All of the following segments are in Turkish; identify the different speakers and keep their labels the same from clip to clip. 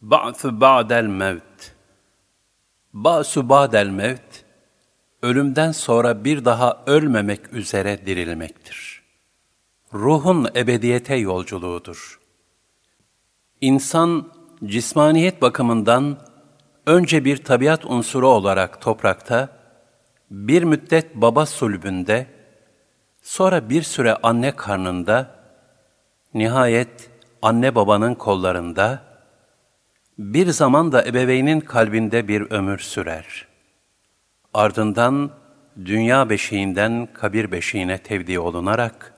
Speaker 1: Ba'su ba'del mevt. Ba'su ba'del mevt, ölümden sonra bir daha ölmemek üzere dirilmektir. Ruhun ebediyete yolculuğudur. İnsan, cismaniyet bakımından önce bir tabiat unsuru olarak toprakta, bir müddet baba sulbünde, sonra bir süre anne karnında, nihayet anne babanın kollarında, bir zaman da ebeveynin kalbinde bir ömür sürer. Ardından dünya beşiğinden kabir beşiğine tevdi olunarak,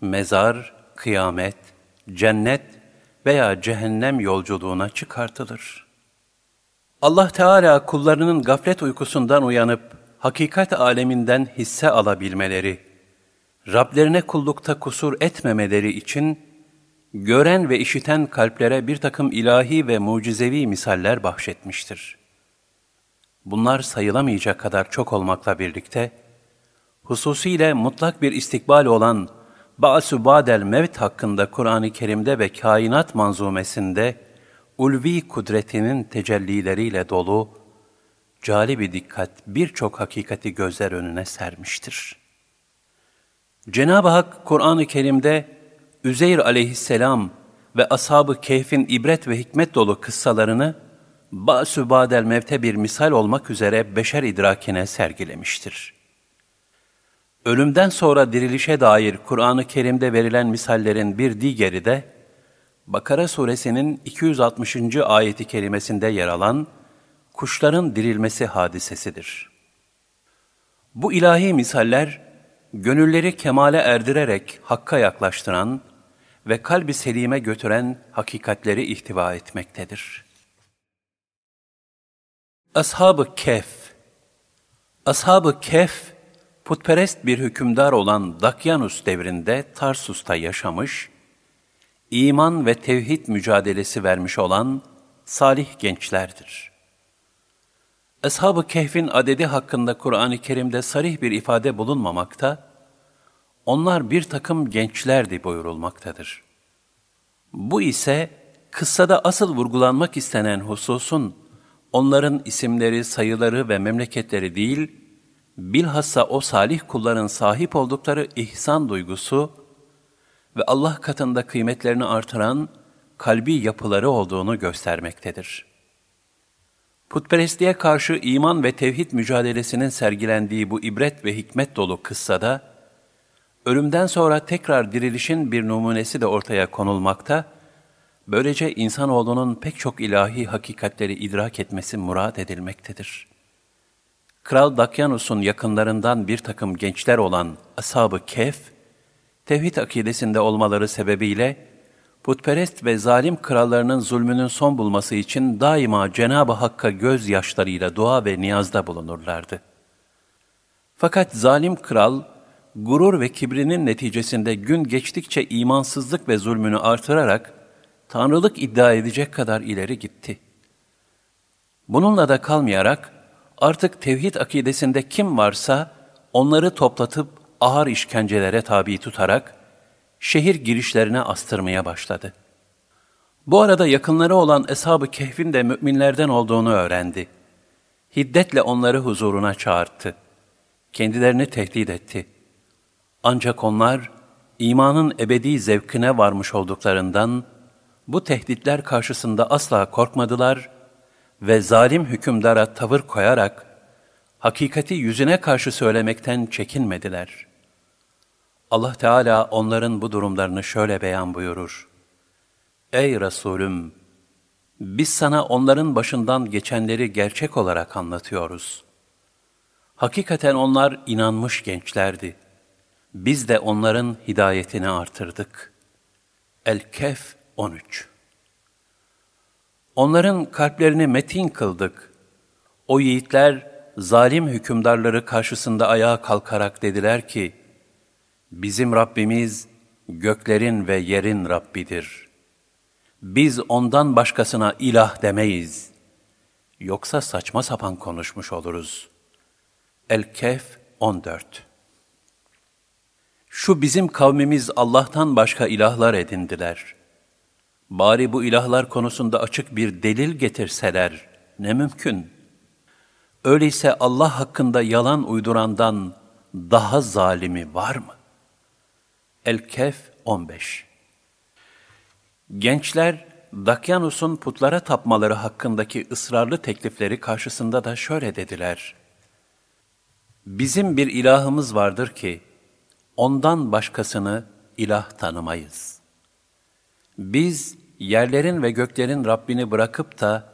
Speaker 1: mezar, kıyamet, cennet veya cehennem yolculuğuna çıkartılır. Allah Teala kullarının gaflet uykusundan uyanıp, hakikat aleminden hisse alabilmeleri, Rablerine kullukta kusur etmemeleri için, gören ve işiten kalplere bir takım ilahi ve mucizevi misaller bahşetmiştir. Bunlar sayılamayacak kadar çok olmakla birlikte, hususiyle mutlak bir istikbal olan Ba'su Ba'del Mevt hakkında Kur'an-ı Kerim'de ve kainat manzumesinde ulvi kudretinin tecellileriyle dolu, cali bir dikkat birçok hakikati gözler önüne sermiştir. Cenab-ı Hak Kur'an-ı Kerim'de Üzeyr aleyhisselam ve Ashab-ı Kehf'in ibret ve hikmet dolu kıssalarını Ba'su Ba'del Mevte bir misal olmak üzere beşer idrakine sergilemiştir. Ölümden sonra dirilişe dair Kur'an-ı Kerim'de verilen misallerin bir diğeri de Bakara suresinin 260. ayeti kerimesinde yer alan kuşların dirilmesi hadisesidir. Bu ilahi misaller, gönülleri kemale erdirerek hakka yaklaştıran ve kalbi selime götüren hakikatleri ihtiva etmektedir. Ashab-ı Kehf Ashab-ı Kehf, putperest bir hükümdar olan Dakyanus devrinde Tarsus'ta yaşamış, iman ve tevhid mücadelesi vermiş olan salih gençlerdir. Ashab-ı Kehf'in adedi hakkında Kur'an-ı Kerim'de sarih bir ifade bulunmamakta, onlar bir takım gençlerdi buyurulmaktadır. Bu ise kıssada asıl vurgulanmak istenen hususun, onların isimleri, sayıları ve memleketleri değil, bilhassa o salih kulların sahip oldukları ihsan duygusu ve Allah katında kıymetlerini artıran kalbi yapıları olduğunu göstermektedir. Putperestliğe karşı iman ve tevhid mücadelesinin sergilendiği bu ibret ve hikmet dolu kıssada, ölümden sonra tekrar dirilişin bir numunesi de ortaya konulmakta, böylece insanoğlunun pek çok ilahi hakikatleri idrak etmesi murad edilmektedir. Kral Dakyanus'un yakınlarından bir takım gençler olan Ashab-ı Kehf, tevhid akidesinde olmaları sebebiyle, putperest ve zalim krallarının zulmünün son bulması için daima Cenab-ı Hakk'a gözyaşlarıyla dua ve niyazda bulunurlardı. Fakat zalim kral, gurur ve kibrinin neticesinde gün geçtikçe imansızlık ve zulmünü artırarak, tanrılık iddia edecek kadar ileri gitti. Bununla da kalmayarak, artık tevhid akidesinde kim varsa, onları toplatıp ağır işkencelere tabi tutarak, şehir girişlerine astırmaya başladı. Bu arada yakınları olan Eshab-ı Kehf'in de müminlerden olduğunu öğrendi. Hiddetle onları huzuruna çağırdı. Kendilerini tehdit etti. Ancak onlar, imanın ebedi zevkine varmış olduklarından, bu tehditler karşısında asla korkmadılar ve zalim hükümdara tavır koyarak, hakikati yüzüne karşı söylemekten çekinmediler.'' Allah Teala onların bu durumlarını şöyle beyan buyurur. Ey Resulüm! Biz sana onların başından geçenleri gerçek olarak anlatıyoruz. Hakikaten onlar inanmış gençlerdi. Biz de onların hidayetini artırdık. El-Kehf 13 Onların kalplerini metin kıldık. O yiğitler zalim hükümdarları karşısında ayağa kalkarak dediler ki, Bizim Rabbimiz göklerin ve yerin Rabbidir. Biz ondan başkasına ilah demeyiz. Yoksa saçma sapan konuşmuş oluruz. El-Kehf 14 Şu bizim kavmimiz Allah'tan başka ilahlar edindiler. Bari bu ilahlar konusunda açık bir delil getirseler ne mümkün. Öyleyse Allah hakkında yalan uydurandan daha zalimi var mı? El-Kehf 15 Gençler, Dakyanus'un putlara tapmaları hakkındaki ısrarlı teklifleri karşısında da şöyle dediler. Bizim bir ilahımız vardır ki, ondan başkasını ilah tanımayız. Biz, yerlerin ve göklerin Rabbini bırakıp da,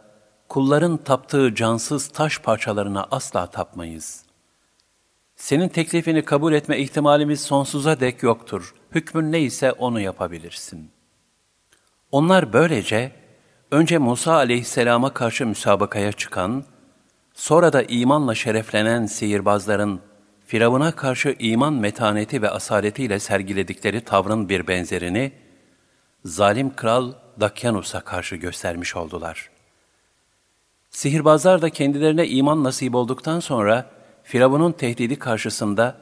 Speaker 1: kulların taptığı cansız taş parçalarına asla tapmayız. Senin teklifini kabul etme ihtimalimiz sonsuza dek yoktur. Hükmün neyse onu yapabilirsin. Onlar böylece, önce Musa aleyhisselama karşı müsabakaya çıkan, sonra da imanla şereflenen sihirbazların, Firavun'a karşı iman metaneti ve asaletiyle sergiledikleri tavrın bir benzerini, zalim kral Dakyanus'a karşı göstermiş oldular. Sihirbazlar da kendilerine iman nasip olduktan sonra, Firavun'un tehdidi karşısında,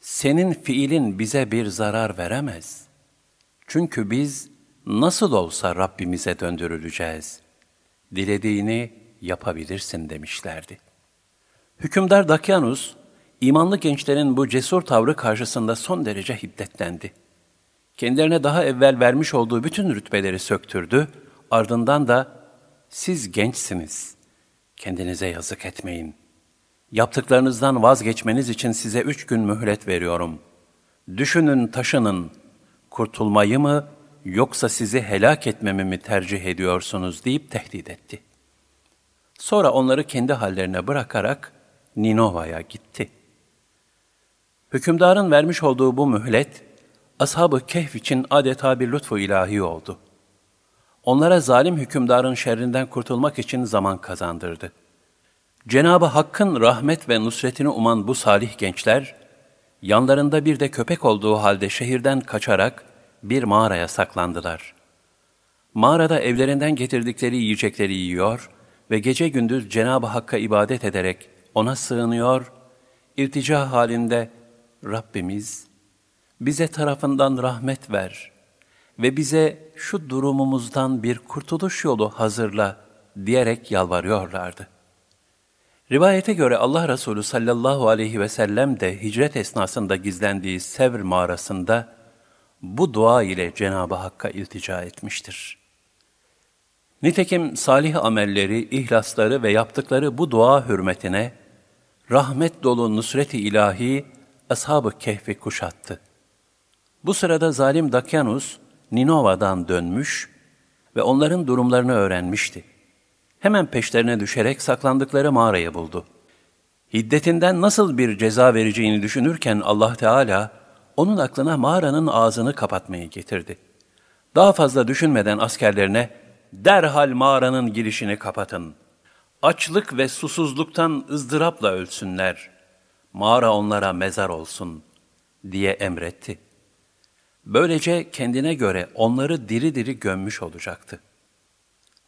Speaker 1: senin fiilin bize bir zarar veremez. Çünkü biz nasıl olsa Rabbimize döndürüleceğiz. Dilediğini yapabilirsin demişlerdi. Hükümdar Dakyanus, imanlı gençlerin bu cesur tavrı karşısında son derece hiddetlendi. Kendilerine daha evvel vermiş olduğu bütün rütbeleri söktürdü, ardından da siz gençsiniz, kendinize yazık etmeyin. Yaptıklarınızdan vazgeçmeniz için size üç gün mühlet veriyorum. Düşünün, taşının, kurtulmayı mı yoksa sizi helak etmemi mi tercih ediyorsunuz deyip tehdit etti. Sonra onları kendi hallerine bırakarak Ninova'ya gitti. Hükümdarın vermiş olduğu bu mühlet, ashab-ı kehf için adeta bir lütfu ilahi oldu. Onlara zalim hükümdarın şerrinden kurtulmak için zaman kazandırdı. Cenab-ı Hakk'ın rahmet ve nusretini uman bu salih gençler, yanlarında bir de köpek olduğu halde şehirden kaçarak bir mağaraya saklandılar. Mağarada evlerinden getirdikleri yiyecekleri yiyor ve gece gündüz Cenab-ı Hakk'a ibadet ederek ona sığınıyor, irtica halinde Rabbimiz bize tarafından rahmet ver ve bize şu durumumuzdan bir kurtuluş yolu hazırla diyerek yalvarıyorlardı. Rivayete göre Allah Resulü sallallahu aleyhi ve sellem de hicret esnasında gizlendiği Sevr mağarasında bu dua ile Cenab-ı Hakk'a iltica etmiştir. Nitekim salih amelleri, ihlasları ve yaptıkları bu dua hürmetine rahmet dolu nusret-i ilahi ashab-ı kehfi kuşattı. Bu sırada zalim Dakyanus Ninova'dan dönmüş ve onların durumlarını öğrenmişti. Hemen peşlerine düşerek saklandıkları mağarayı buldu. Hiddetinden nasıl bir ceza vereceğini düşünürken Allah Teala onun aklına mağaranın ağzını kapatmayı getirdi. Daha fazla düşünmeden askerlerine derhal mağaranın girişini kapatın. Açlık ve susuzluktan ızdırapla ölsünler. Mağara onlara mezar olsun diye emretti. Böylece kendine göre onları diri diri gömmüş olacaktı.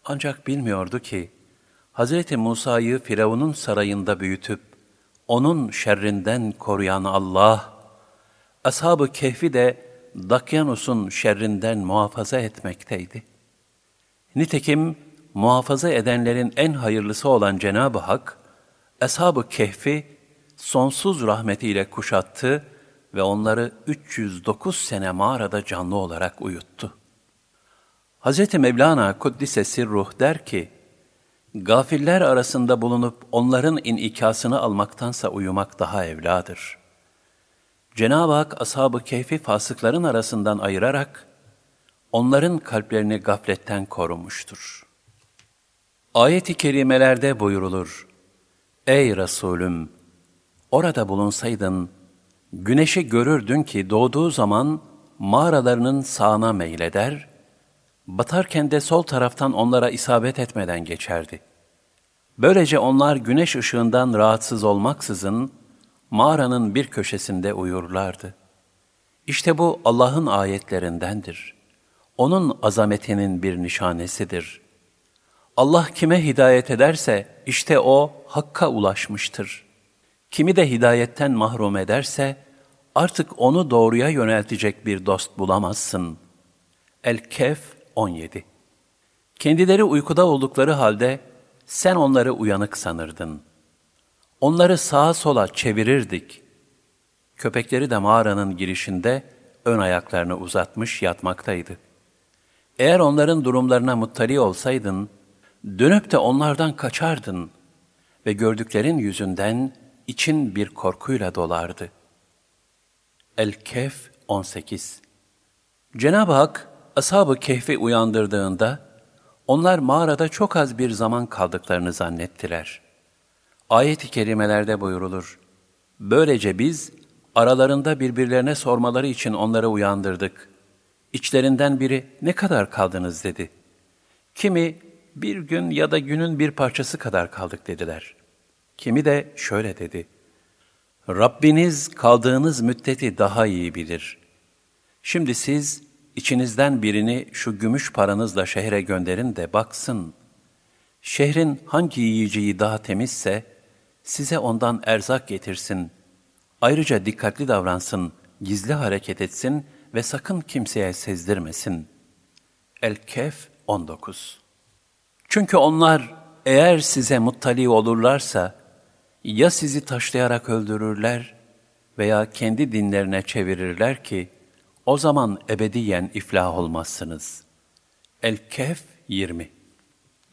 Speaker 1: Ancak bilmiyordu ki, Hz. Musa'yı Firavun'un sarayında büyütüp, onun şerrinden koruyan Allah, Ashab-ı Kehf'i de Dakyanus'un şerrinden muhafaza etmekteydi. Nitekim muhafaza edenlerin en hayırlısı olan Cenab-ı Hak, Ashab-ı Kehf'i sonsuz rahmetiyle kuşattı ve onları 309 sene mağarada canlı olarak uyuttu. Hz. Mevlana Kuddise Sirruh der ki, Gafiller arasında bulunup onların inikasını almaktansa uyumak daha evladır. Cenab-ı Hak ashab-ı keyfi fasıkların arasından ayırarak, onların kalplerini gafletten korumuştur. Ayet-i kerimelerde buyurulur, Ey Resulüm! Orada bulunsaydın, güneşi görürdün ki doğduğu zaman mağaralarının sağına meyleder, batarken de sol taraftan onlara isabet etmeden geçerdi. Böylece onlar güneş ışığından rahatsız olmaksızın mağaranın bir köşesinde uyurlardı. İşte bu Allah'ın ayetlerindendir. Onun azametinin bir nişanesidir. Allah kime hidayet ederse işte o hakka ulaşmıştır. Kimi de hidayetten mahrum ederse artık onu doğruya yöneltecek bir dost bulamazsın. El-Kehf 17 Kendileri uykuda oldukları halde sen onları uyanık sanırdın. Onları sağa sola çevirirdik. Köpekleri de mağaranın girişinde ön ayaklarını uzatmış yatmaktaydı. Eğer onların durumlarına muttali olsaydın, dönüp de onlardan kaçardın ve gördüklerin yüzünden için bir korkuyla dolardı. El-Kehf 18 Cenab-ı Hak, ashab-ı kehfi uyandırdığında, onlar mağarada çok az bir zaman kaldıklarını zannettiler. Ayet-i kerimelerde buyurulur, Böylece biz, aralarında birbirlerine sormaları için onları uyandırdık. İçlerinden biri, ne kadar kaldınız dedi. Kimi, bir gün ya da günün bir parçası kadar kaldık dediler. Kimi de şöyle dedi, Rabbiniz kaldığınız müddeti daha iyi bilir. Şimdi siz içinizden birini şu gümüş paranızla şehre gönderin de baksın. Şehrin hangi yiyeceği daha temizse size ondan erzak getirsin. Ayrıca dikkatli davransın, gizli hareket etsin ve sakın kimseye sezdirmesin. El-Kehf 19 Çünkü onlar eğer size muttali olurlarsa, ya sizi taşlayarak öldürürler veya kendi dinlerine çevirirler ki, o zaman ebediyen iflah olmazsınız. El-Kehf 20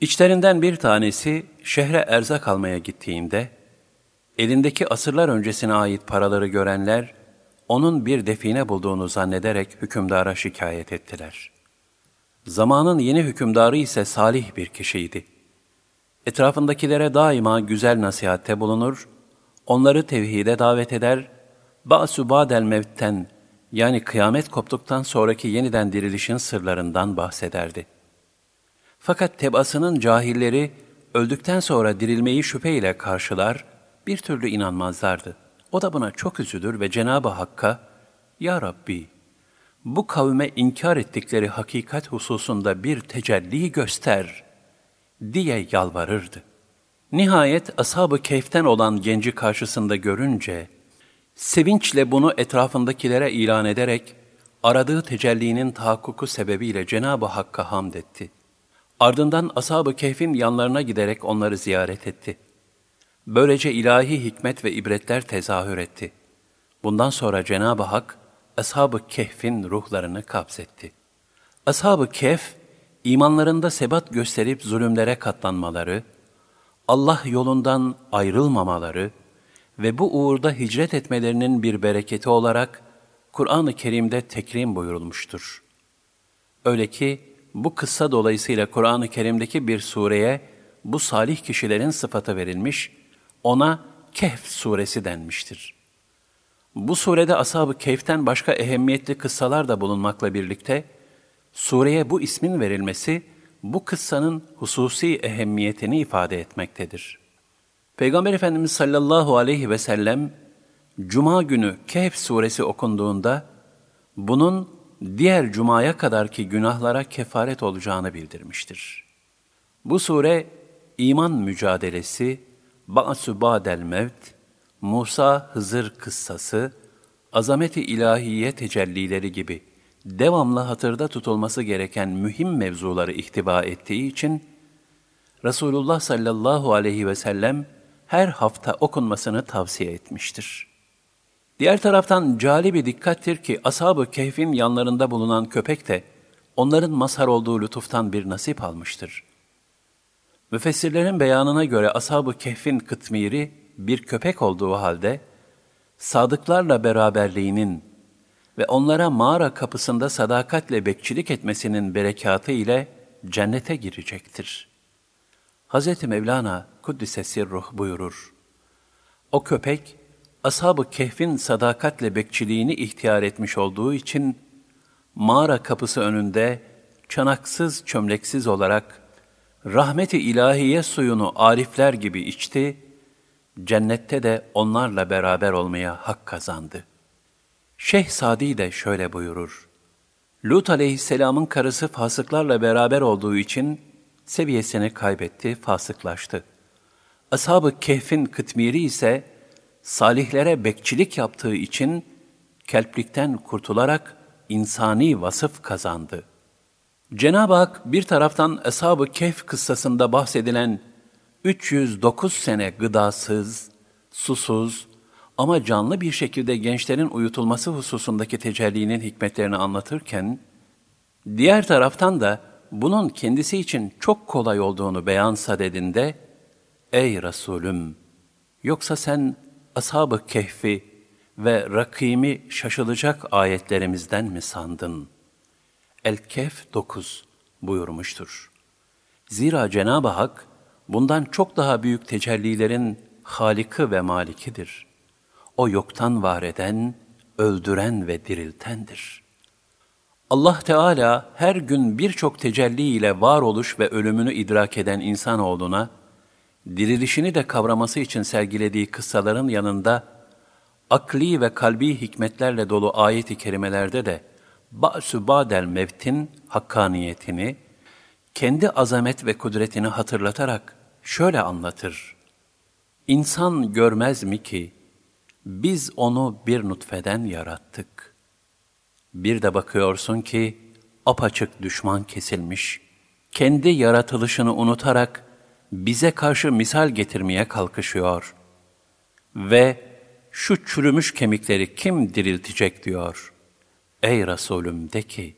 Speaker 1: İçlerinden bir tanesi şehre erzak almaya gittiğinde, elindeki asırlar öncesine ait paraları görenler, onun bir define bulduğunu zannederek hükümdara şikayet ettiler. Zamanın yeni hükümdarı ise salih bir kişiydi. Etrafındakilere daima güzel nasihatte bulunur, onları tevhide davet eder, ba'su ba'del mevtten yani kıyamet koptuktan sonraki yeniden dirilişin sırlarından bahsederdi. Fakat tebasının cahilleri öldükten sonra dirilmeyi şüpheyle karşılar, bir türlü inanmazlardı. O da buna çok üzülür ve Cenab-ı Hakk'a, Ya Rabbi, bu kavme inkar ettikleri hakikat hususunda bir tecelli göster diye yalvarırdı. Nihayet ashab-ı keyften olan genci karşısında görünce, sevinçle bunu etrafındakilere ilan ederek, aradığı tecellinin tahakkuku sebebiyle Cenab-ı Hakk'a hamd etti. Ardından ashab-ı kehfin yanlarına giderek onları ziyaret etti. Böylece ilahi hikmet ve ibretler tezahür etti. Bundan sonra Cenab-ı Hak, ashab-ı kehfin ruhlarını kapsetti. Ashab-ı kehf, imanlarında sebat gösterip zulümlere katlanmaları, Allah yolundan ayrılmamaları ve bu uğurda hicret etmelerinin bir bereketi olarak Kur'an-ı Kerim'de tekrim buyurulmuştur. Öyle ki bu kıssa dolayısıyla Kur'an-ı Kerim'deki bir sureye bu salih kişilerin sıfatı verilmiş, ona Kehf suresi denmiştir. Bu surede Ashab-ı Kehf'ten başka ehemmiyetli kıssalar da bulunmakla birlikte, sureye bu ismin verilmesi, bu kıssanın hususi ehemmiyetini ifade etmektedir. Peygamber Efendimiz sallallahu aleyhi ve sellem, Cuma günü Kehf suresi okunduğunda, bunun diğer cumaya kadarki günahlara kefaret olacağını bildirmiştir. Bu sure, iman mücadelesi, Ba'su Ba'del Mevt, Musa Hızır kıssası, azameti ilahiye tecellileri gibi devamlı hatırda tutulması gereken mühim mevzuları ihtiva ettiği için, Resulullah sallallahu aleyhi ve sellem her hafta okunmasını tavsiye etmiştir. Diğer taraftan cali bir dikkattir ki ashab-ı kehfin yanlarında bulunan köpek de onların mazhar olduğu lütuftan bir nasip almıştır. Müfessirlerin beyanına göre ashab-ı kehfin kıtmiri bir köpek olduğu halde, sadıklarla beraberliğinin ve onlara mağara kapısında sadakatle bekçilik etmesinin berekatı ile cennete girecektir. Hz. Mevlana Kuddise Ruh buyurur. O köpek, ashab-ı kehfin sadakatle bekçiliğini ihtiyar etmiş olduğu için, mağara kapısı önünde çanaksız çömleksiz olarak rahmeti ilahiye suyunu arifler gibi içti, cennette de onlarla beraber olmaya hak kazandı. Şeyh Sadi de şöyle buyurur. Lut aleyhisselamın karısı fasıklarla beraber olduğu için seviyesini kaybetti, fasıklaştı. Ashab-ı Kehf'in kıtmiri ise salihlere bekçilik yaptığı için kelplikten kurtularak insani vasıf kazandı. Cenab-ı Hak bir taraftan Eshab-ı Kehf kıssasında bahsedilen 309 sene gıdasız, susuz ama canlı bir şekilde gençlerin uyutulması hususundaki tecellinin hikmetlerini anlatırken, diğer taraftan da bunun kendisi için çok kolay olduğunu beyan sadedinde, Ey Resulüm! Yoksa sen Ashab-ı Kehf'i ve Rakim'i şaşılacak ayetlerimizden mi sandın? El-Kehf 9 buyurmuştur. Zira Cenab-ı Hak, bundan çok daha büyük tecellilerin Halik'i ve Malikidir. O yoktan var eden, öldüren ve diriltendir. Allah Teala her gün birçok tecelli ile varoluş ve ölümünü idrak eden insanoğluna, dirilişini de kavraması için sergilediği kıssaların yanında, akli ve kalbi hikmetlerle dolu ayet-i kerimelerde de, ba'sü ba'del mevtin hakkaniyetini, kendi azamet ve kudretini hatırlatarak şöyle anlatır. İnsan görmez mi ki, biz onu bir nutfeden yarattık. Bir de bakıyorsun ki, apaçık düşman kesilmiş, kendi yaratılışını unutarak bize karşı misal getirmeye kalkışıyor. Ve şu çürümüş kemikleri kim diriltecek diyor. Ey Resulüm de ki,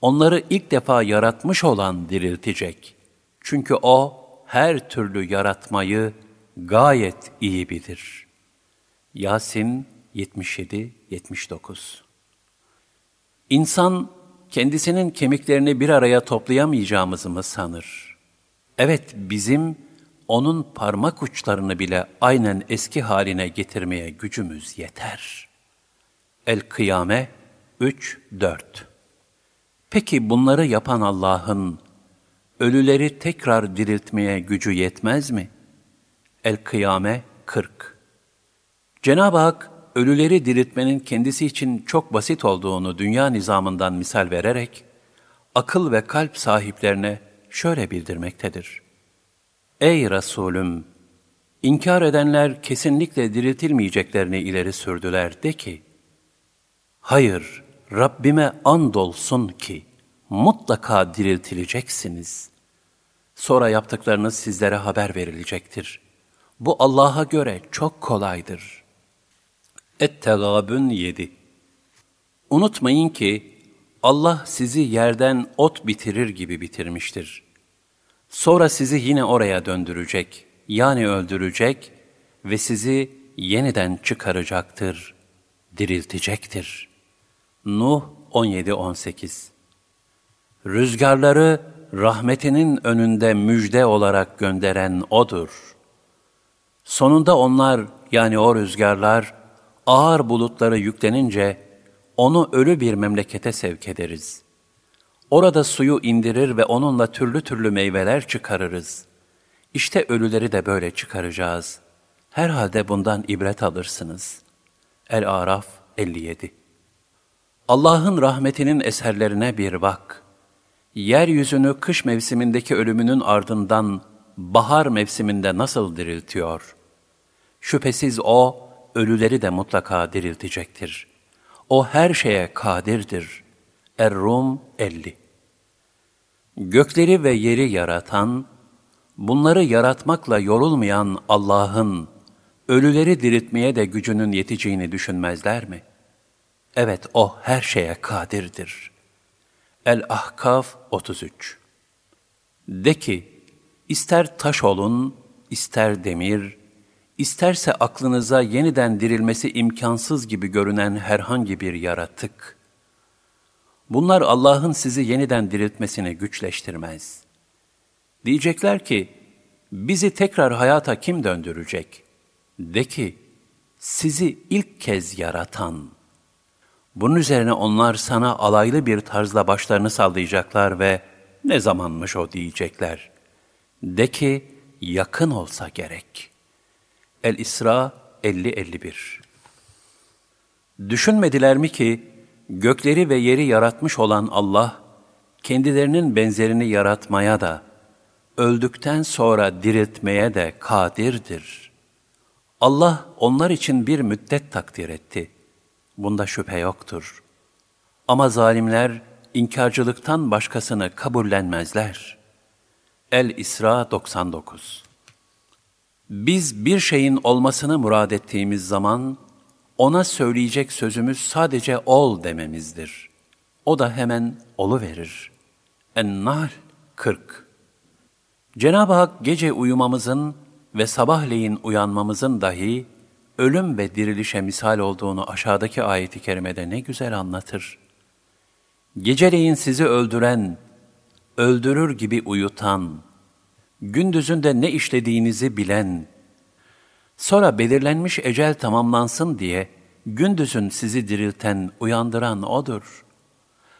Speaker 1: onları ilk defa yaratmış olan diriltecek. Çünkü O her türlü yaratmayı gayet iyi bilir. Yasin 77-79 İnsan kendisinin kemiklerini bir araya toplayamayacağımızı mı sanır? Evet, bizim onun parmak uçlarını bile aynen eski haline getirmeye gücümüz yeter. El-Kıyame 3-4 Peki bunları yapan Allah'ın ölüleri tekrar diriltmeye gücü yetmez mi? El-Kıyame 40 Cenab-ı Hak, ölüleri diriltmenin kendisi için çok basit olduğunu dünya nizamından misal vererek, akıl ve kalp sahiplerine şöyle bildirmektedir. Ey Resulüm! İnkar edenler kesinlikle diriltilmeyeceklerini ileri sürdüler de ki, Hayır, Rabbime andolsun ki, mutlaka diriltileceksiniz. Sonra yaptıklarınız sizlere haber verilecektir. Bu Allah'a göre çok kolaydır. Et-Tegabün 7 Unutmayın ki Allah sizi yerden ot bitirir gibi bitirmiştir. Sonra sizi yine oraya döndürecek, yani öldürecek ve sizi yeniden çıkaracaktır, diriltecektir. Nuh 17-18 Rüzgarları rahmetinin önünde müjde olarak gönderen O'dur. Sonunda onlar yani o rüzgarlar ağır bulutları yüklenince onu ölü bir memlekete sevk ederiz. Orada suyu indirir ve onunla türlü türlü meyveler çıkarırız. İşte ölüleri de böyle çıkaracağız. Herhalde bundan ibret alırsınız. El-Araf 57 Allah'ın rahmetinin eserlerine bir bak yeryüzünü kış mevsimindeki ölümünün ardından bahar mevsiminde nasıl diriltiyor? Şüphesiz O, ölüleri de mutlaka diriltecektir. O her şeye kadirdir. Er-Rum 50 Gökleri ve yeri yaratan, bunları yaratmakla yorulmayan Allah'ın, ölüleri diriltmeye de gücünün yeteceğini düşünmezler mi? Evet, O her şeye kadirdir.'' El-Ahkaf 33 De ki, ister taş olun, ister demir, isterse aklınıza yeniden dirilmesi imkansız gibi görünen herhangi bir yaratık. Bunlar Allah'ın sizi yeniden diriltmesini güçleştirmez. Diyecekler ki, bizi tekrar hayata kim döndürecek? De ki, sizi ilk kez yaratan.'' Bunun üzerine onlar sana alaylı bir tarzla başlarını sallayacaklar ve ne zamanmış o diyecekler. De ki yakın olsa gerek. El-İsra 50-51 Düşünmediler mi ki gökleri ve yeri yaratmış olan Allah, kendilerinin benzerini yaratmaya da, öldükten sonra diriltmeye de kadirdir. Allah onlar için bir müddet takdir etti.'' Bunda şüphe yoktur. Ama zalimler inkarcılıktan başkasını kabullenmezler. El-İsra 99 Biz bir şeyin olmasını murad ettiğimiz zaman, ona söyleyecek sözümüz sadece ol dememizdir. O da hemen olu verir. En-Nahl 40 Cenab-ı Hak gece uyumamızın ve sabahleyin uyanmamızın dahi ölüm ve dirilişe misal olduğunu aşağıdaki ayeti kerimede ne güzel anlatır. Geceleyin sizi öldüren, öldürür gibi uyutan, gündüzün de ne işlediğinizi bilen, sonra belirlenmiş ecel tamamlansın diye gündüzün sizi dirilten, uyandıran O'dur.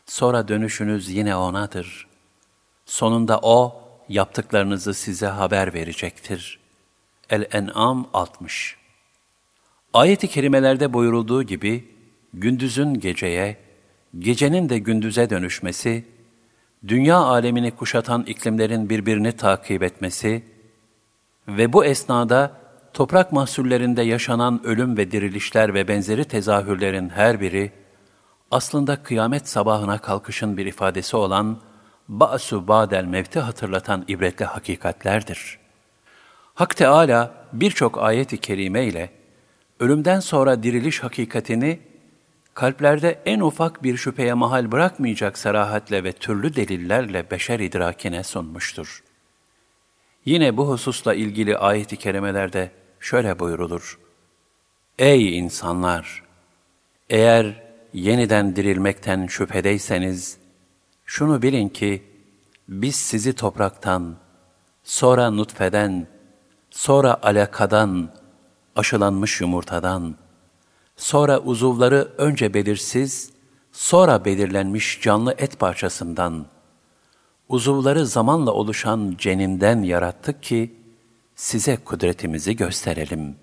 Speaker 1: Sonra dönüşünüz yine O'nadır. Sonunda O, yaptıklarınızı size haber verecektir. El-En'am 60 Ayet-i kerimelerde buyurulduğu gibi, gündüzün geceye, gecenin de gündüze dönüşmesi, dünya alemini kuşatan iklimlerin birbirini takip etmesi ve bu esnada toprak mahsullerinde yaşanan ölüm ve dirilişler ve benzeri tezahürlerin her biri, aslında kıyamet sabahına kalkışın bir ifadesi olan ba'su ba'del mevti hatırlatan ibretli hakikatlerdir. Hak Teala birçok ayet-i kerime ile ölümden sonra diriliş hakikatini kalplerde en ufak bir şüpheye mahal bırakmayacak sarahatle ve türlü delillerle beşer idrakine sunmuştur. Yine bu hususla ilgili ayet-i kerimelerde şöyle buyurulur. Ey insanlar! Eğer yeniden dirilmekten şüphedeyseniz, şunu bilin ki, biz sizi topraktan, sonra nutfeden, sonra alakadan, aşılanmış yumurtadan, sonra uzuvları önce belirsiz, sonra belirlenmiş canlı et parçasından, uzuvları zamanla oluşan ceninden yarattık ki, size kudretimizi gösterelim.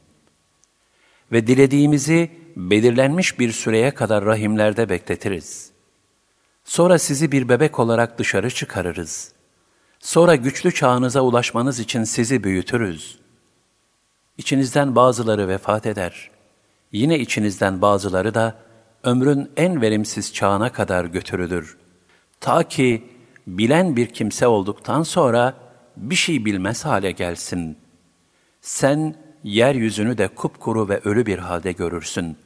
Speaker 1: Ve dilediğimizi belirlenmiş bir süreye kadar rahimlerde bekletiriz. Sonra sizi bir bebek olarak dışarı çıkarırız. Sonra güçlü çağınıza ulaşmanız için sizi büyütürüz. İçinizden bazıları vefat eder. Yine içinizden bazıları da ömrün en verimsiz çağına kadar götürülür. Ta ki bilen bir kimse olduktan sonra bir şey bilmez hale gelsin. Sen yeryüzünü de kupkuru ve ölü bir halde görürsün.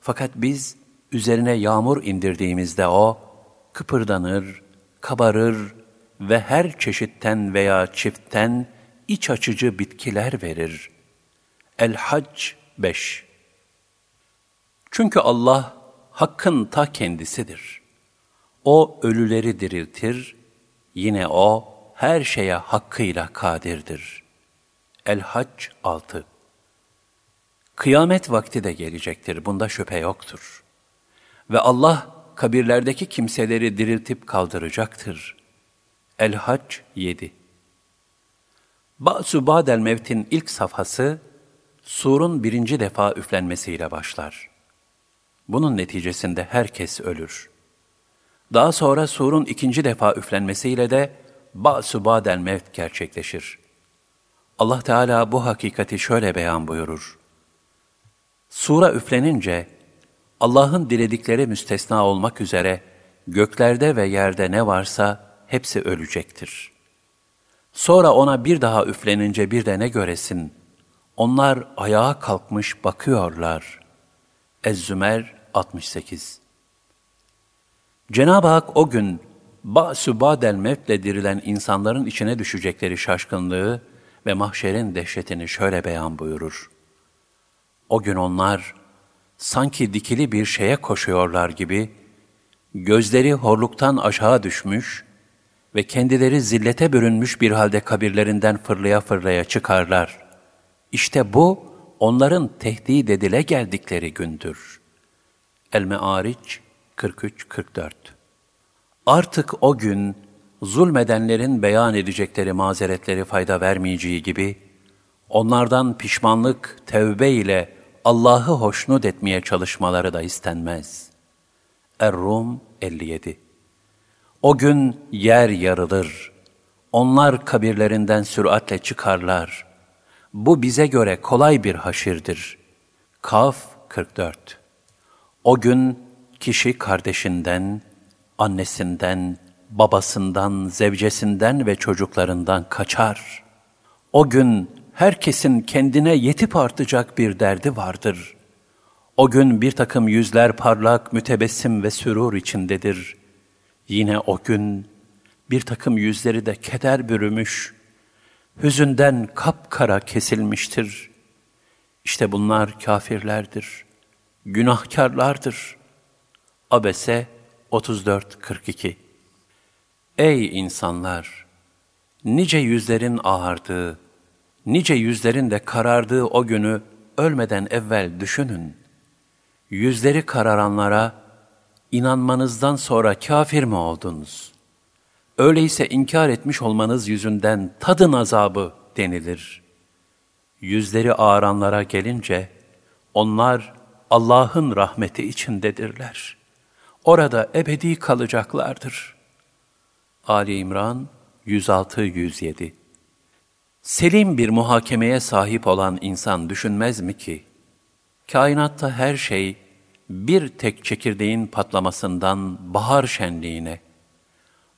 Speaker 1: Fakat biz üzerine yağmur indirdiğimizde o kıpırdanır, kabarır ve her çeşitten veya çiftten iç açıcı bitkiler verir. El-Hac 5 Çünkü Allah Hakk'ın ta kendisidir. O ölüleri diriltir, yine O her şeye hakkıyla kadirdir. El-Hac 6 Kıyamet vakti de gelecektir, bunda şüphe yoktur. Ve Allah kabirlerdeki kimseleri diriltip kaldıracaktır. El-Hac 7 Ba'su Ba'del Mevt'in ilk safhası, surun birinci defa üflenmesiyle başlar. Bunun neticesinde herkes ölür. Daha sonra surun ikinci defa üflenmesiyle de Ba'su Ba'del Mevt gerçekleşir. Allah Teala bu hakikati şöyle beyan buyurur. Sura üflenince, Allah'ın diledikleri müstesna olmak üzere göklerde ve yerde ne varsa hepsi ölecektir. Sonra ona bir daha üflenince bir de ne göresin? Onlar ayağa kalkmış bakıyorlar. Ez-Zümer 68 Cenab-ı Hak o gün ba'su ba'del mevtle dirilen insanların içine düşecekleri şaşkınlığı ve mahşerin dehşetini şöyle beyan buyurur. O gün onlar sanki dikili bir şeye koşuyorlar gibi, gözleri horluktan aşağı düşmüş ve kendileri zillete bürünmüş bir halde kabirlerinden fırlaya fırlaya çıkarlar. İşte bu, onların tehdit edile geldikleri gündür. El-Me'ariç 43-44 Artık o gün, zulmedenlerin beyan edecekleri mazeretleri fayda vermeyeceği gibi, onlardan pişmanlık, tevbe ile Allah'ı hoşnut etmeye çalışmaları da istenmez. Er-Rum 57 O gün yer yarılır, onlar kabirlerinden süratle çıkarlar. Bu bize göre kolay bir haşirdir. Kaf 44 O gün kişi kardeşinden, annesinden, babasından, zevcesinden ve çocuklarından kaçar. O gün herkesin kendine yetip artacak bir derdi vardır. O gün bir takım yüzler parlak, mütebessim ve sürur içindedir. Yine o gün bir takım yüzleri de keder bürümüş, hüzünden kapkara kesilmiştir. İşte bunlar kafirlerdir, günahkarlardır. Abese 34-42 Ey insanlar! Nice yüzlerin ağardığı, nice yüzlerin de karardığı o günü ölmeden evvel düşünün. Yüzleri kararanlara, inanmanızdan sonra kafir mi oldunuz? Öyleyse inkar etmiş olmanız yüzünden tadın azabı denilir. Yüzleri ağaranlara gelince, onlar Allah'ın rahmeti içindedirler. Orada ebedi kalacaklardır. Ali İmran 106-107 Selim bir muhakemeye sahip olan insan düşünmez mi ki, kainatta her şey bir tek çekirdeğin patlamasından bahar şenliğine,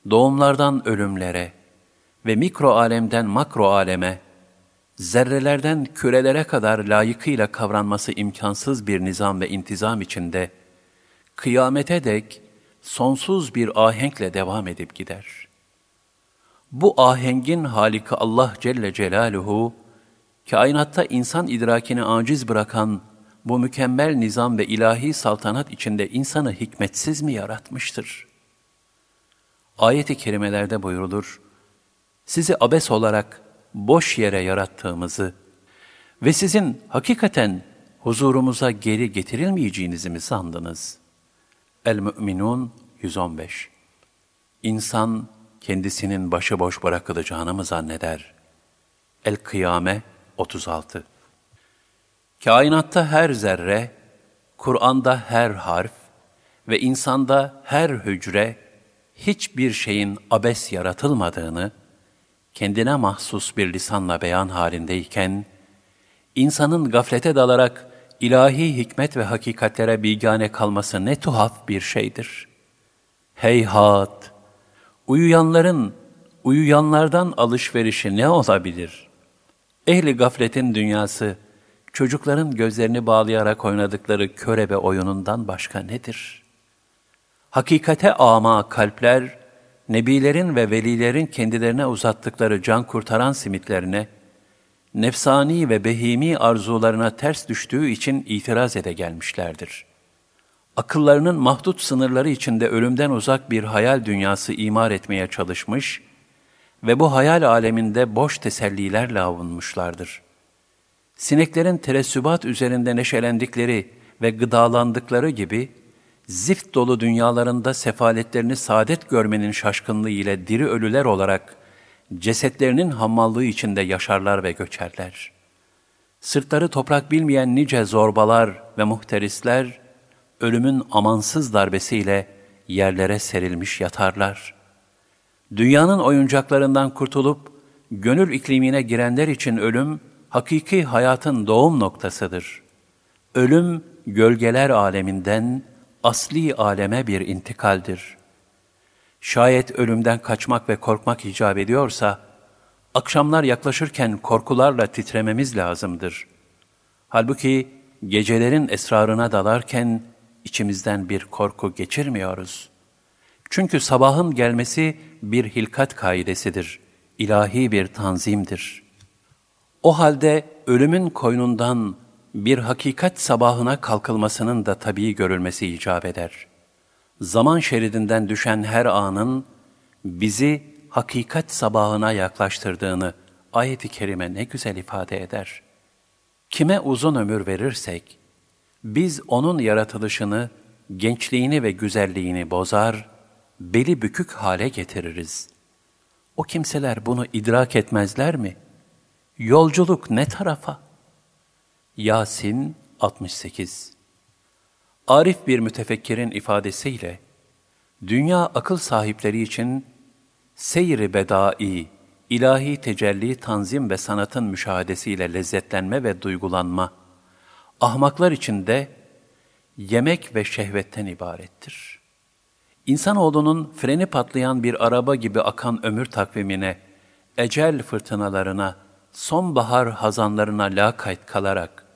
Speaker 1: doğumlardan ölümlere ve mikro alemden makro aleme, zerrelerden kürelere kadar layıkıyla kavranması imkansız bir nizam ve intizam içinde, kıyamete dek sonsuz bir ahenkle devam edip gider. Bu ahengin halika Allah Celle Celaluhu, kainatta insan idrakini aciz bırakan bu mükemmel nizam ve ilahi saltanat içinde insanı hikmetsiz mi yaratmıştır? Ayet-i kerimelerde buyurulur, sizi abes olarak boş yere yarattığımızı ve sizin hakikaten huzurumuza geri getirilmeyeceğinizi mi sandınız? El-Mü'minun 115 İnsan kendisinin başıboş bırakılacağını mı zanneder? El-Kıyame 36 Kainatta her zerre, Kur'an'da her harf ve insanda her hücre hiçbir şeyin abes yaratılmadığını, kendine mahsus bir lisanla beyan halindeyken, insanın gaflete dalarak ilahi hikmet ve hakikatlere bigane kalması ne tuhaf bir şeydir. Heyhat! Uyuyanların, uyuyanlardan alışverişi ne olabilir? Ehli gafletin dünyası, çocukların gözlerini bağlayarak oynadıkları körebe oyunundan başka nedir? Hakikate ama kalpler, nebilerin ve velilerin kendilerine uzattıkları can kurtaran simitlerine, nefsani ve behimi arzularına ters düştüğü için itiraz ede gelmişlerdir. Akıllarının mahdut sınırları içinde ölümden uzak bir hayal dünyası imar etmeye çalışmış ve bu hayal aleminde boş tesellilerle avunmuşlardır. Sineklerin tereссübat üzerinde neşelendikleri ve gıdalandıkları gibi, zift dolu dünyalarında sefaletlerini saadet görmenin şaşkınlığı ile diri ölüler olarak cesetlerinin hammallığı içinde yaşarlar ve göçerler. Sırtları toprak bilmeyen nice zorbalar ve muhterisler, ölümün amansız darbesiyle yerlere serilmiş yatarlar. Dünyanın oyuncaklarından kurtulup, gönül iklimine girenler için ölüm, hakiki hayatın doğum noktasıdır. Ölüm, gölgeler aleminden asli aleme bir intikaldir. Şayet ölümden kaçmak ve korkmak icap ediyorsa, akşamlar yaklaşırken korkularla titrememiz lazımdır. Halbuki gecelerin esrarına dalarken içimizden bir korku geçirmiyoruz. Çünkü sabahın gelmesi bir hilkat kaidesidir, ilahi bir tanzimdir. O halde ölümün koynundan bir hakikat sabahına kalkılmasının da tabii görülmesi icap eder. Zaman şeridinden düşen her anın bizi hakikat sabahına yaklaştırdığını ayet-i kerime ne güzel ifade eder. Kime uzun ömür verirsek, biz onun yaratılışını, gençliğini ve güzelliğini bozar, beli bükük hale getiririz. O kimseler bunu idrak etmezler mi? Yolculuk ne tarafa?'' Yasin 68 Arif bir mütefekkirin ifadesiyle, dünya akıl sahipleri için seyri bedai, ilahi tecelli, tanzim ve sanatın müşahadesiyle lezzetlenme ve duygulanma, ahmaklar için de yemek ve şehvetten ibarettir. İnsanoğlunun freni patlayan bir araba gibi akan ömür takvimine, ecel fırtınalarına, sonbahar hazanlarına lakayt kalarak,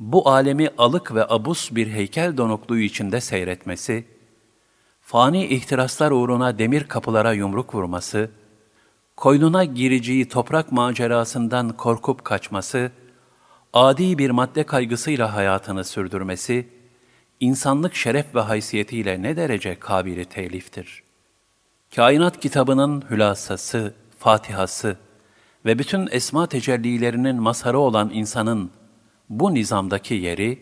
Speaker 1: bu alemi alık ve abus bir heykel donukluğu içinde seyretmesi, fani ihtiraslar uğruna demir kapılara yumruk vurması, koynuna gireceği toprak macerasından korkup kaçması, adi bir madde kaygısıyla hayatını sürdürmesi, insanlık şeref ve haysiyetiyle ne derece kabili teliftir. Kainat kitabının hülasası, fatihası ve bütün esma tecellilerinin mazharı olan insanın bu nizamdaki yeri,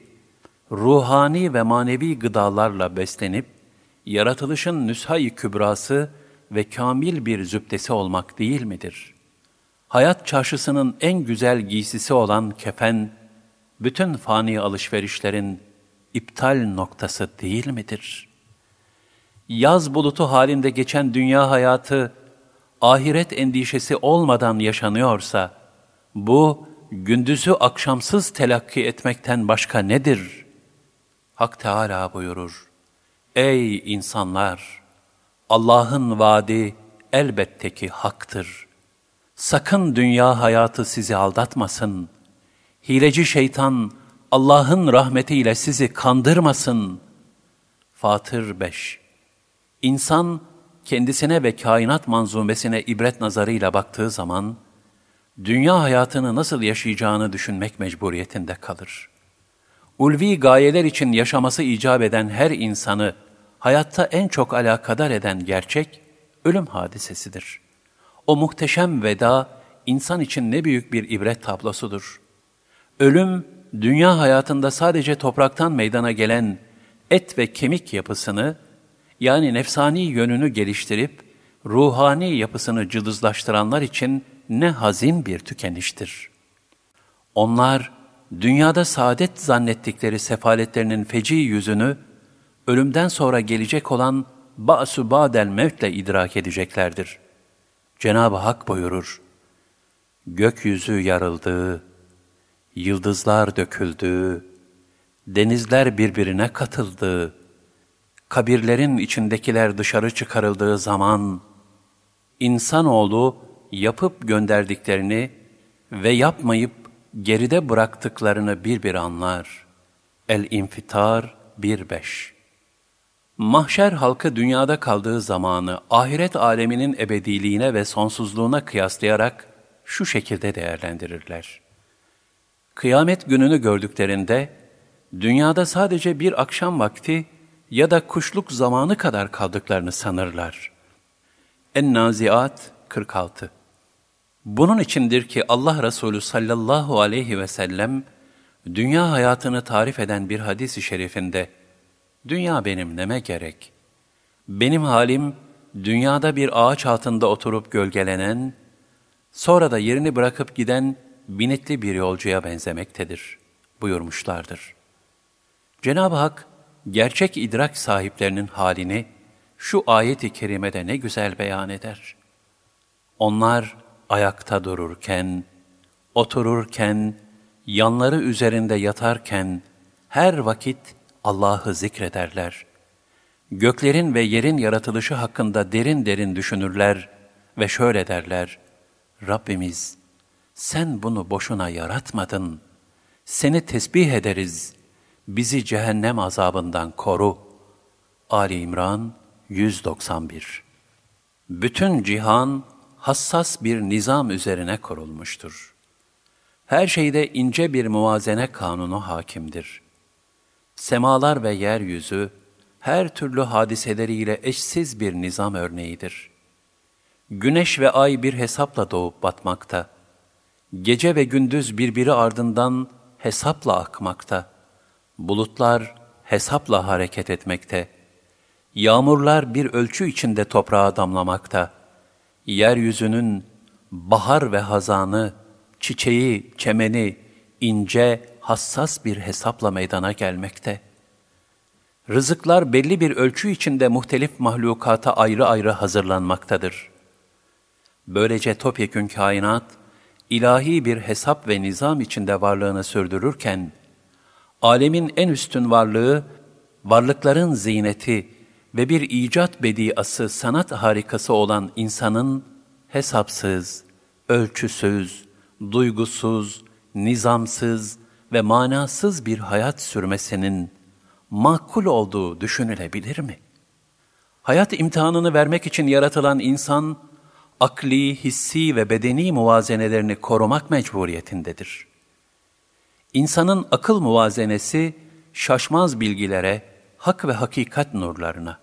Speaker 1: ruhani ve manevi gıdalarla beslenip, yaratılışın nüshayı kübrası ve kamil bir zübdesi olmak değil midir? Hayat çarşısının en güzel giysisi olan kefen, bütün fani alışverişlerin iptal noktası değil midir? Yaz bulutu halinde geçen dünya hayatı, ahiret endişesi olmadan yaşanıyorsa, bu gündüzü akşamsız telakki etmekten başka nedir? Hak Teala buyurur, Ey insanlar! Allah'ın vaadi elbette ki haktır. Sakın dünya hayatı sizi aldatmasın. Hileci şeytan Allah'ın rahmetiyle sizi kandırmasın. Fatır 5 İnsan kendisine ve kainat manzumesine ibret nazarıyla baktığı zaman, dünya hayatını nasıl yaşayacağını düşünmek mecburiyetinde kalır. Ulvi gayeler için yaşaması icap eden her insanı hayatta en çok alakadar eden gerçek, ölüm hadisesidir. O muhteşem veda, insan için ne büyük bir ibret tablosudur. Ölüm, dünya hayatında sadece topraktan meydana gelen et ve kemik yapısını, yani nefsani yönünü geliştirip, ruhani yapısını cılızlaştıranlar için ne hazin bir tükeniştir. Onlar, dünyada saadet zannettikleri sefaletlerinin feci yüzünü, ölümden sonra gelecek olan ba'su ba'del mevtle idrak edeceklerdir. Cenab-ı Hak buyurur, Gökyüzü yarıldı, yıldızlar döküldü, denizler birbirine katıldı, kabirlerin içindekiler dışarı çıkarıldığı zaman, insanoğlu yapıp gönderdiklerini ve yapmayıp geride bıraktıklarını bir bir anlar. El-İnfitar 1-5 Mahşer halkı dünyada kaldığı zamanı ahiret aleminin ebediliğine ve sonsuzluğuna kıyaslayarak şu şekilde değerlendirirler. Kıyamet gününü gördüklerinde, dünyada sadece bir akşam vakti ya da kuşluk zamanı kadar kaldıklarını sanırlar. En-Naziat 46 Bunun içindir ki Allah Resulü sallallahu aleyhi ve sellem, dünya hayatını tarif eden bir hadis-i şerifinde, Dünya benim neme gerek? Benim halim, dünyada bir ağaç altında oturup gölgelenen, sonra da yerini bırakıp giden binetli bir yolcuya benzemektedir, buyurmuşlardır. Cenab-ı Hak, gerçek idrak sahiplerinin halini şu ayet-i kerimede ne güzel beyan eder. Onlar ayakta dururken, otururken, yanları üzerinde yatarken, her vakit Allah'ı zikrederler. Göklerin ve yerin yaratılışı hakkında derin derin düşünürler ve şöyle derler, Rabbimiz, sen bunu boşuna yaratmadın. Seni tesbih ederiz. Bizi cehennem azabından koru. Ali İmran 191 Bütün cihan hassas bir nizam üzerine kurulmuştur. Her şeyde ince bir muvazene kanunu hakimdir. Semalar ve yeryüzü her türlü hadiseleriyle eşsiz bir nizam örneğidir. Güneş ve ay bir hesapla doğup batmakta. Gece ve gündüz birbiri ardından hesapla akmakta. Bulutlar hesapla hareket etmekte. Yağmurlar bir ölçü içinde toprağa damlamakta. Yeryüzünün bahar ve hazanı, çiçeği, çemeni, ince, hassas bir hesapla meydana gelmekte. Rızıklar belli bir ölçü içinde muhtelif mahlukata ayrı ayrı hazırlanmaktadır. Böylece topyekün kainat, ilahi bir hesap ve nizam içinde varlığını sürdürürken, alemin en üstün varlığı, varlıkların ziyneti, ve bir icat bediası, sanat harikası olan insanın hesapsız, ölçüsüz, duygusuz, nizamsız ve manasız bir hayat sürmesinin makul olduğu düşünülebilir mi? Hayat imtihanını vermek için yaratılan insan, akli, hissi ve bedeni muvazenelerini korumak mecburiyetindedir. İnsanın akıl muvazenesi, şaşmaz bilgilere, hak ve hakikat nurlarına,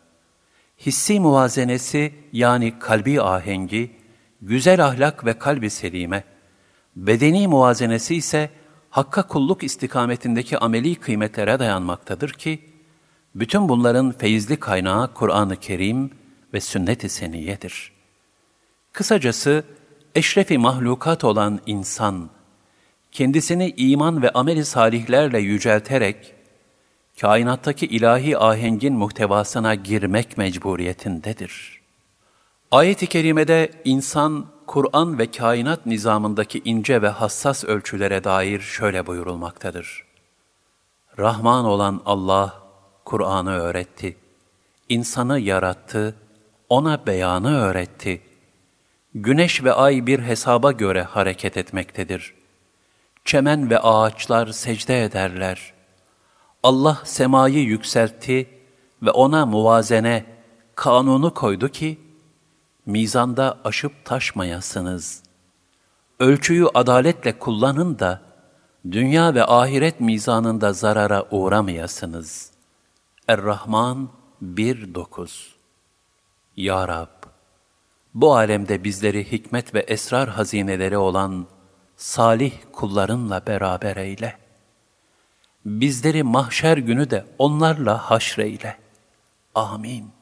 Speaker 1: hissi muvazenesi yani kalbi ahengi, güzel ahlak ve kalbi selime, bedeni muvazenesi ise hakka kulluk istikametindeki ameli kıymetlere dayanmaktadır ki, bütün bunların feyizli kaynağı Kur'an-ı Kerim ve sünnet-i seniyedir. Kısacası, eşrefi mahlukat olan insan, kendisini iman ve ameli salihlerle yücelterek, kainattaki ilahi ahengin muhtevasına girmek mecburiyetindedir. Ayet-i kerimede insan, Kur'an ve kainat nizamındaki ince ve hassas ölçülere dair şöyle buyurulmaktadır. Rahman olan Allah, Kur'an'ı öğretti. İnsanı yarattı, ona beyanı öğretti. Güneş ve ay bir hesaba göre hareket etmektedir. Çemen ve ağaçlar secde ederler. Allah semayı yükseltti ve ona muvazene, kanunu koydu ki, mizanda aşıp taşmayasınız. Ölçüyü adaletle kullanın da, dünya ve ahiret mizanında zarara uğramayasınız. Er-Rahman 1.9 Ya Rab, bu alemde bizleri hikmet ve esrar hazineleri olan salih kullarınla beraber eyle. Bizleri mahşer günü de onlarla haşreyle. Amin.